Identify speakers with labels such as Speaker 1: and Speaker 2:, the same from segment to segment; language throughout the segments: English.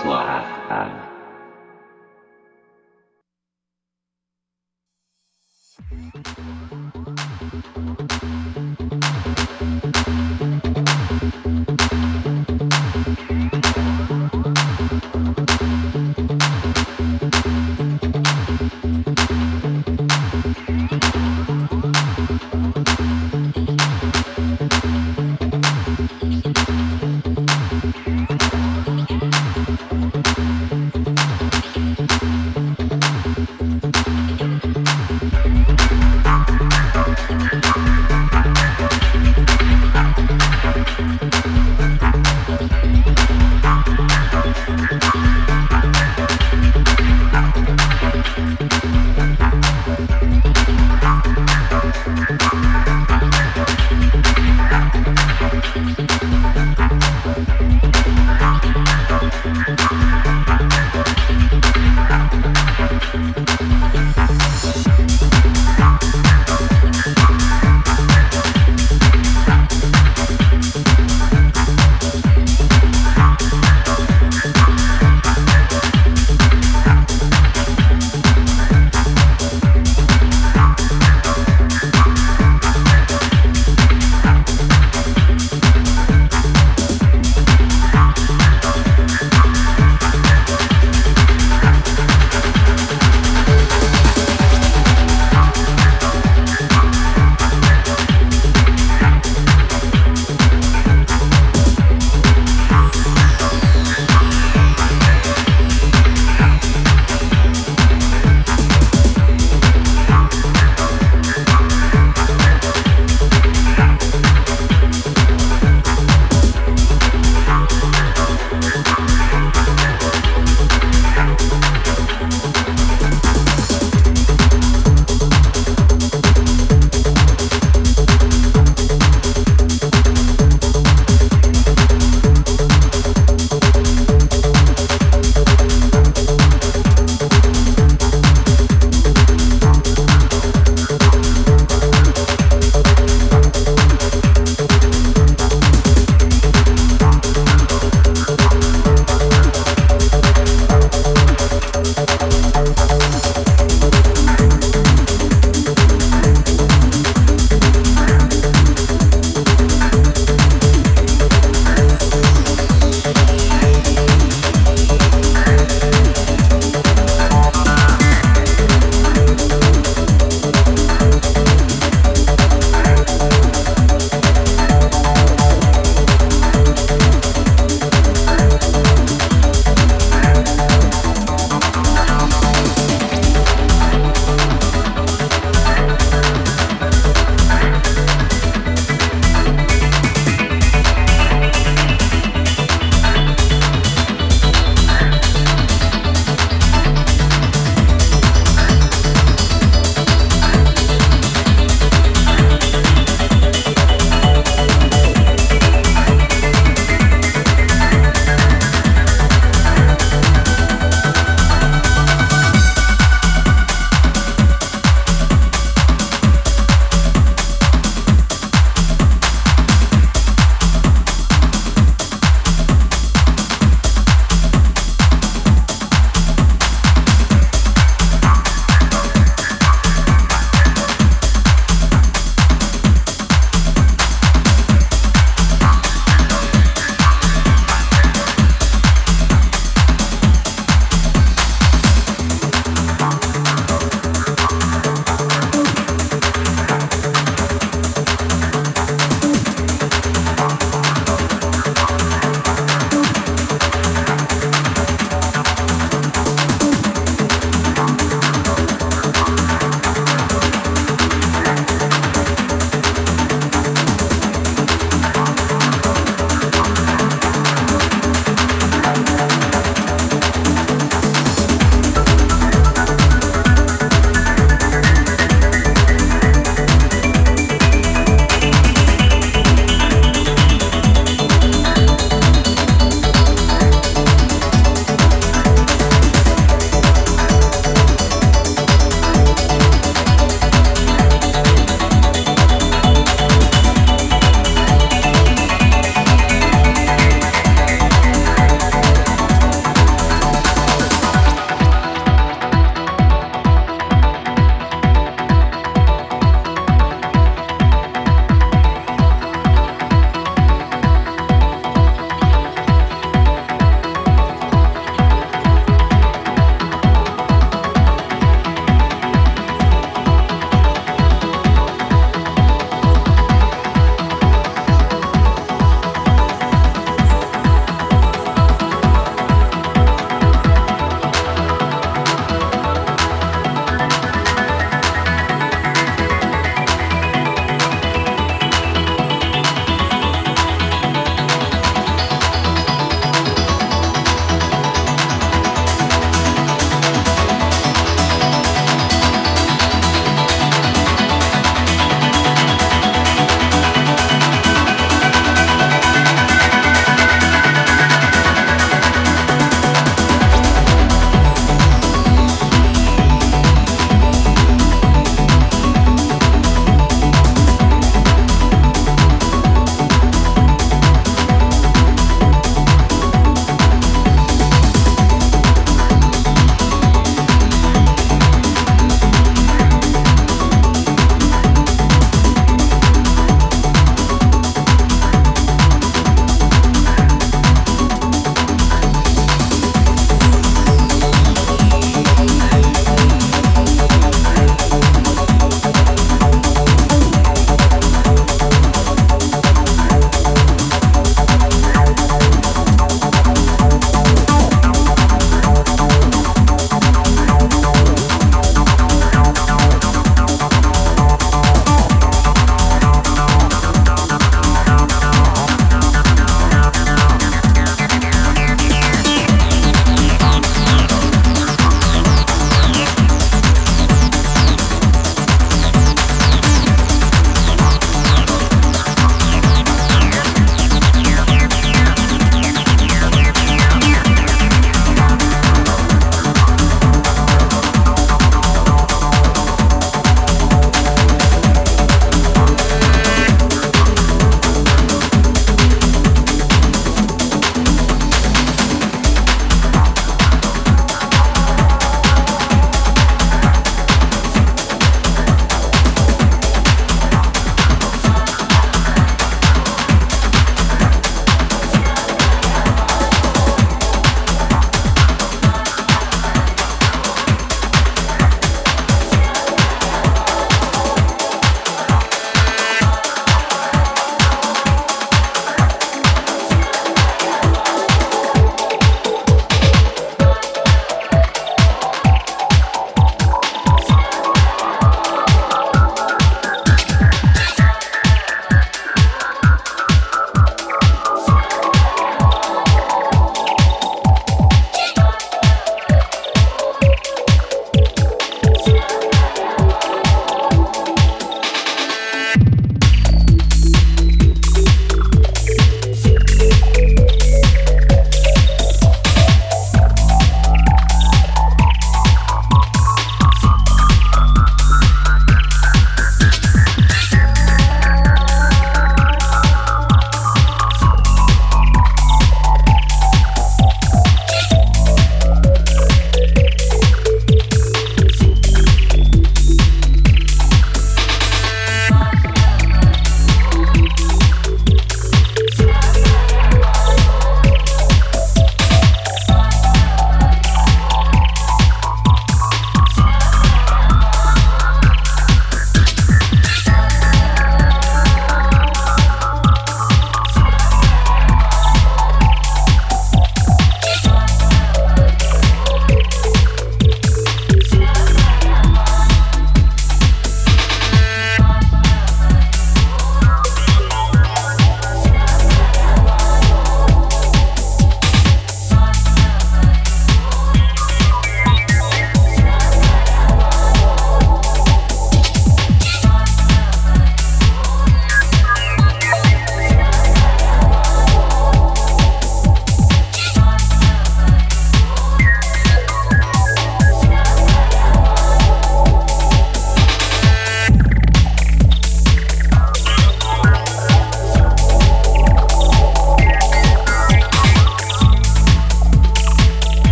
Speaker 1: suara Ah.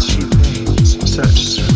Speaker 1: such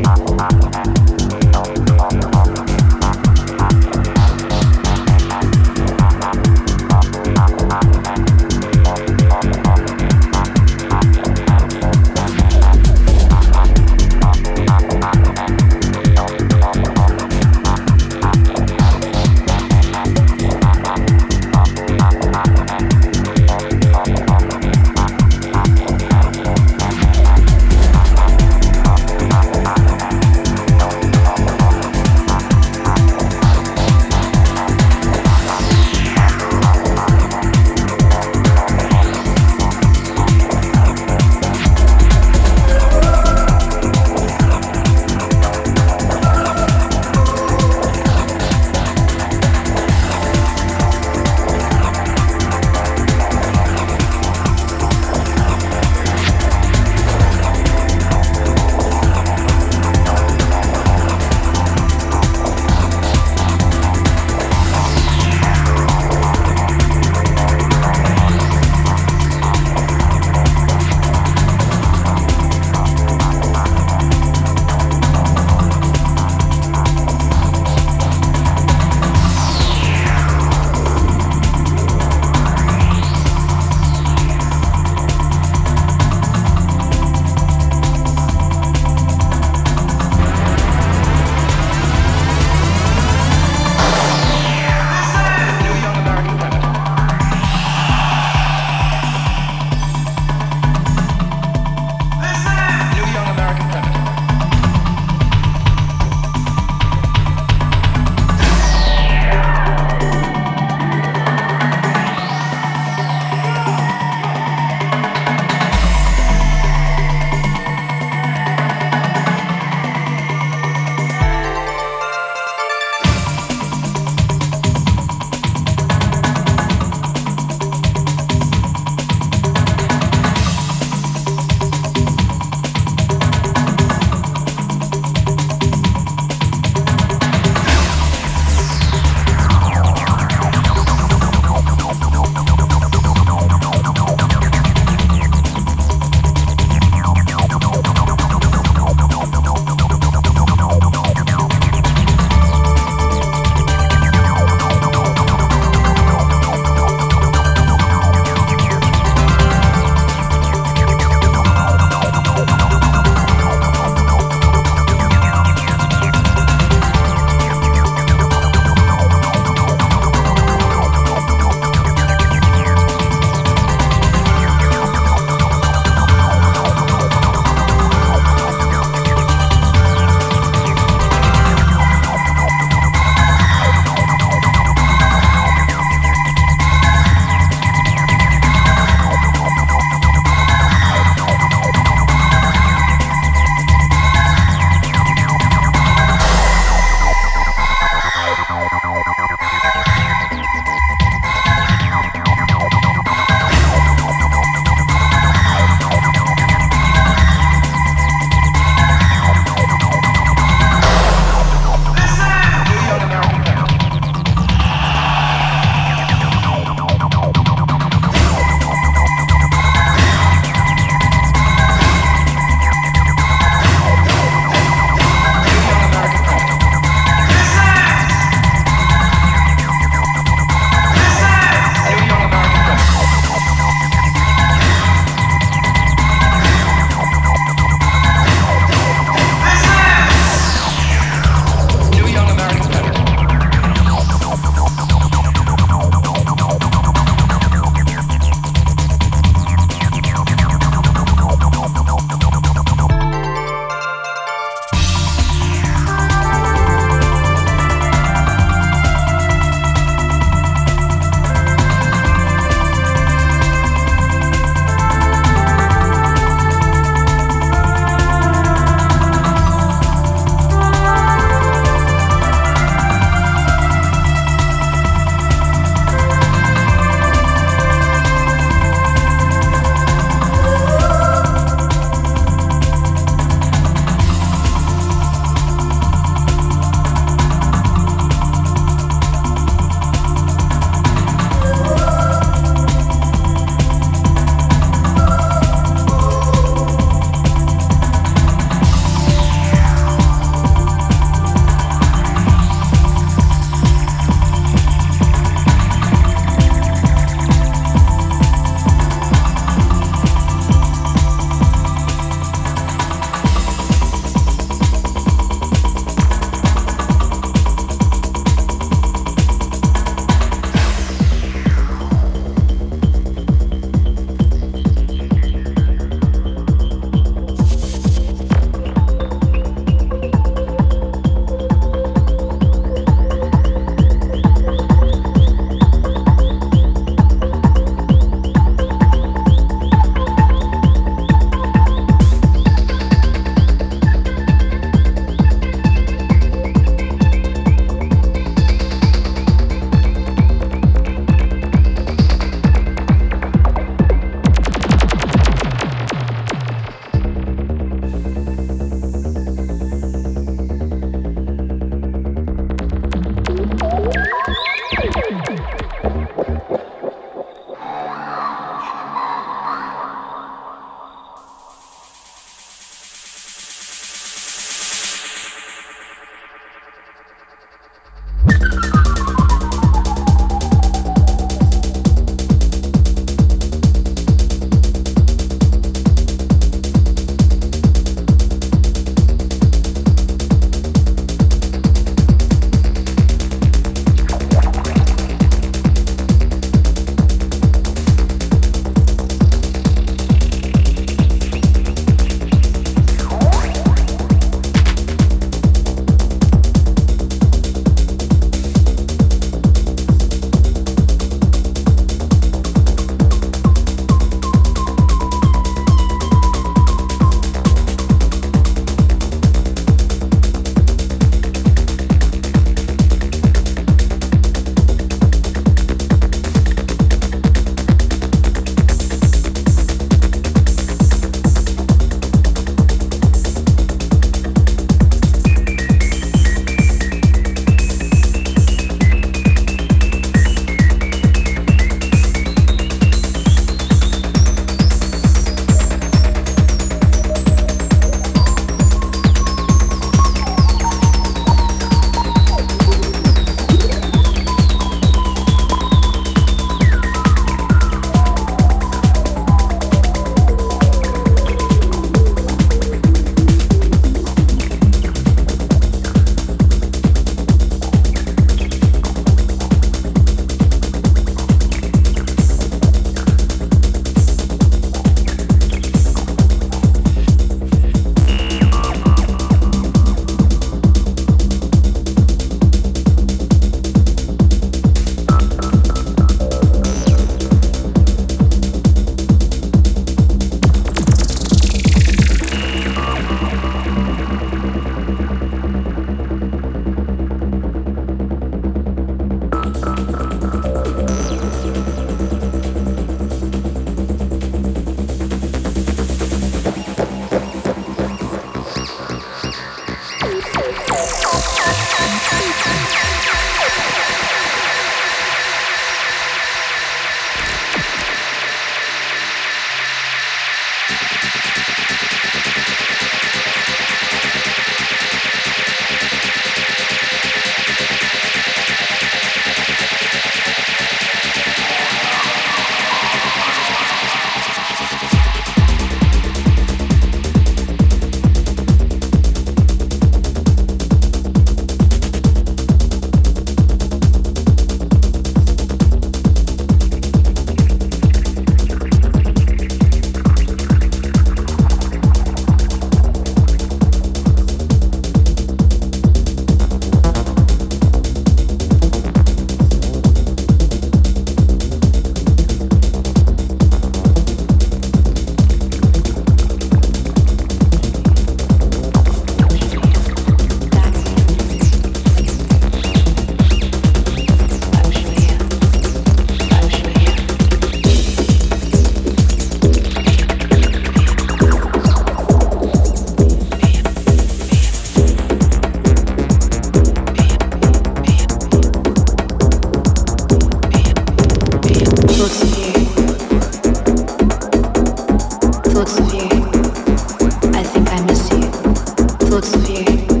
Speaker 2: of you.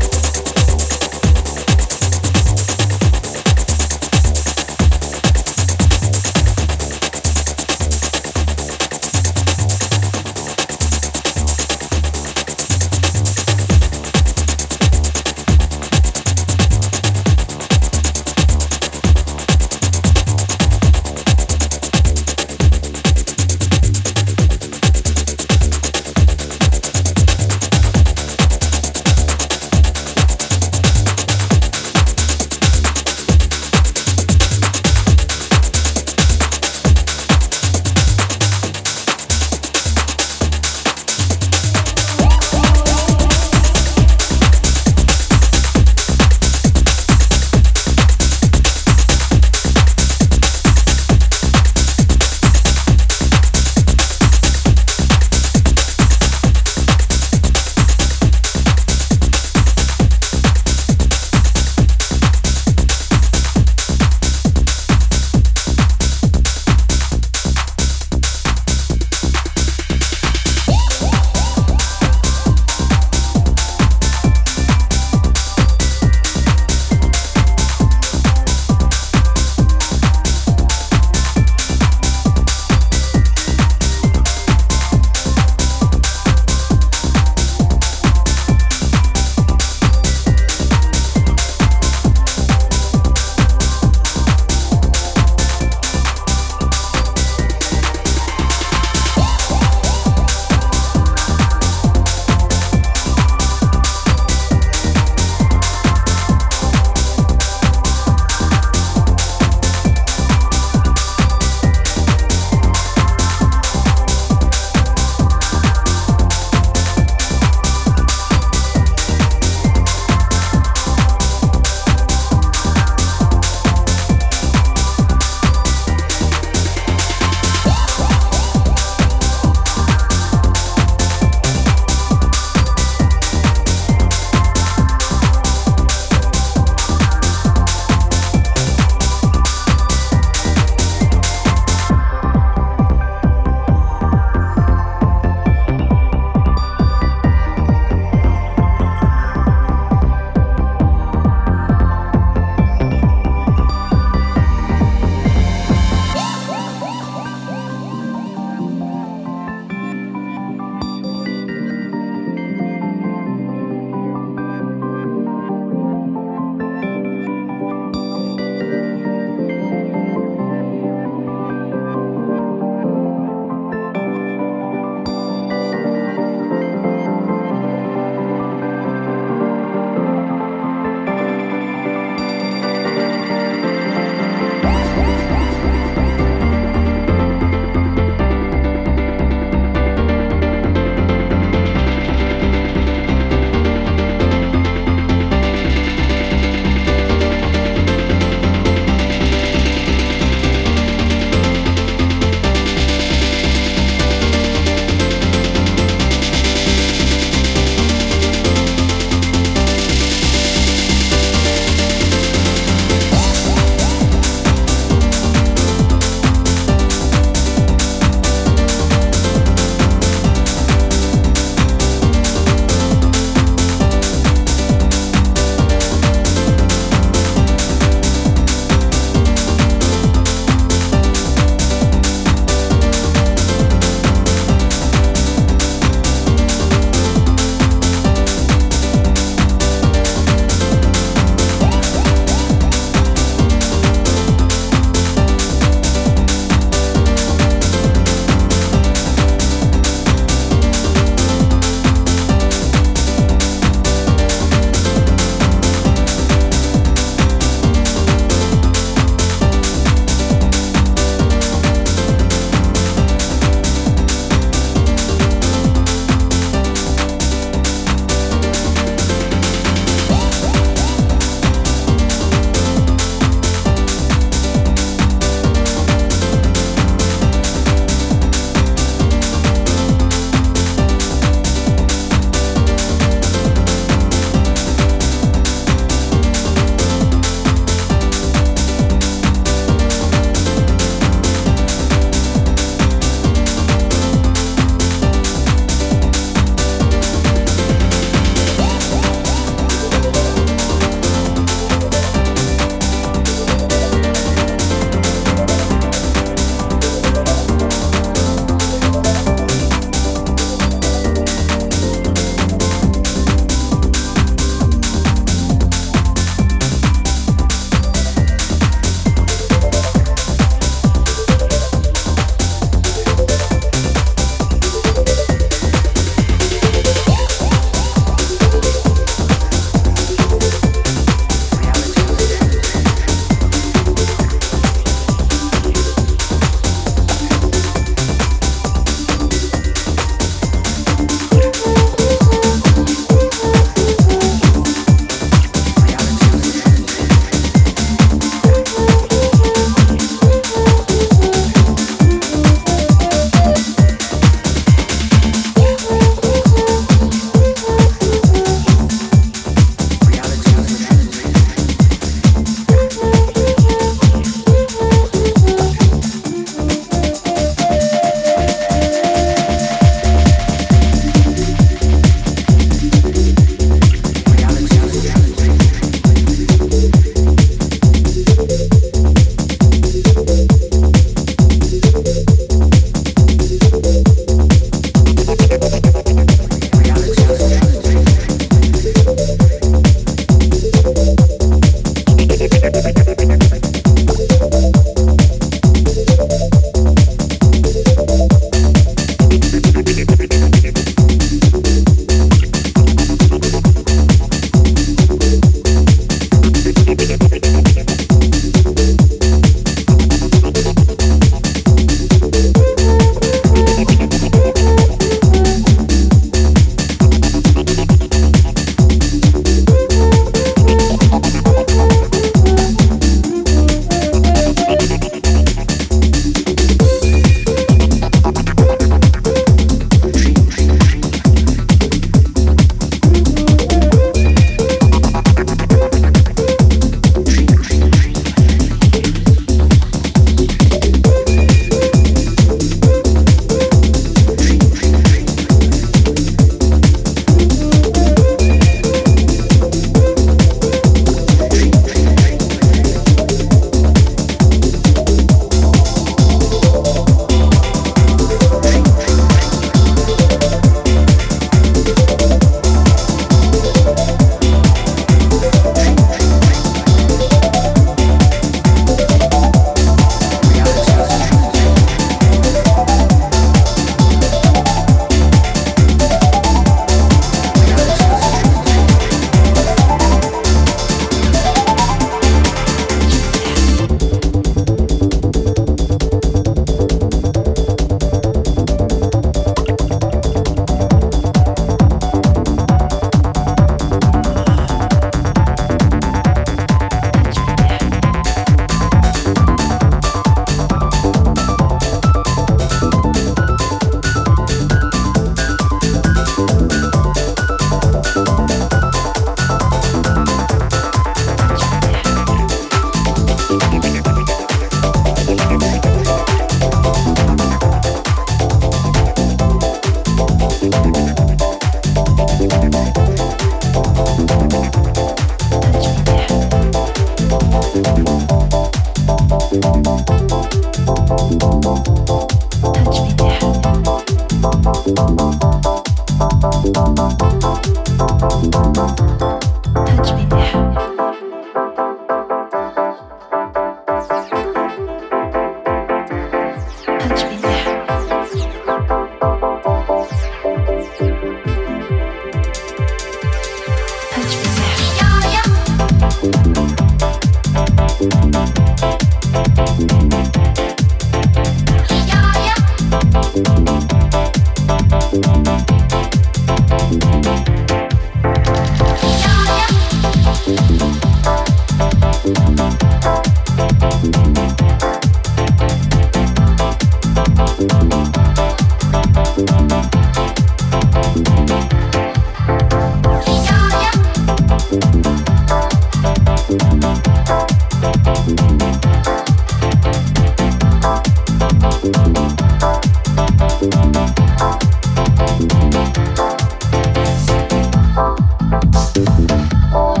Speaker 2: Oh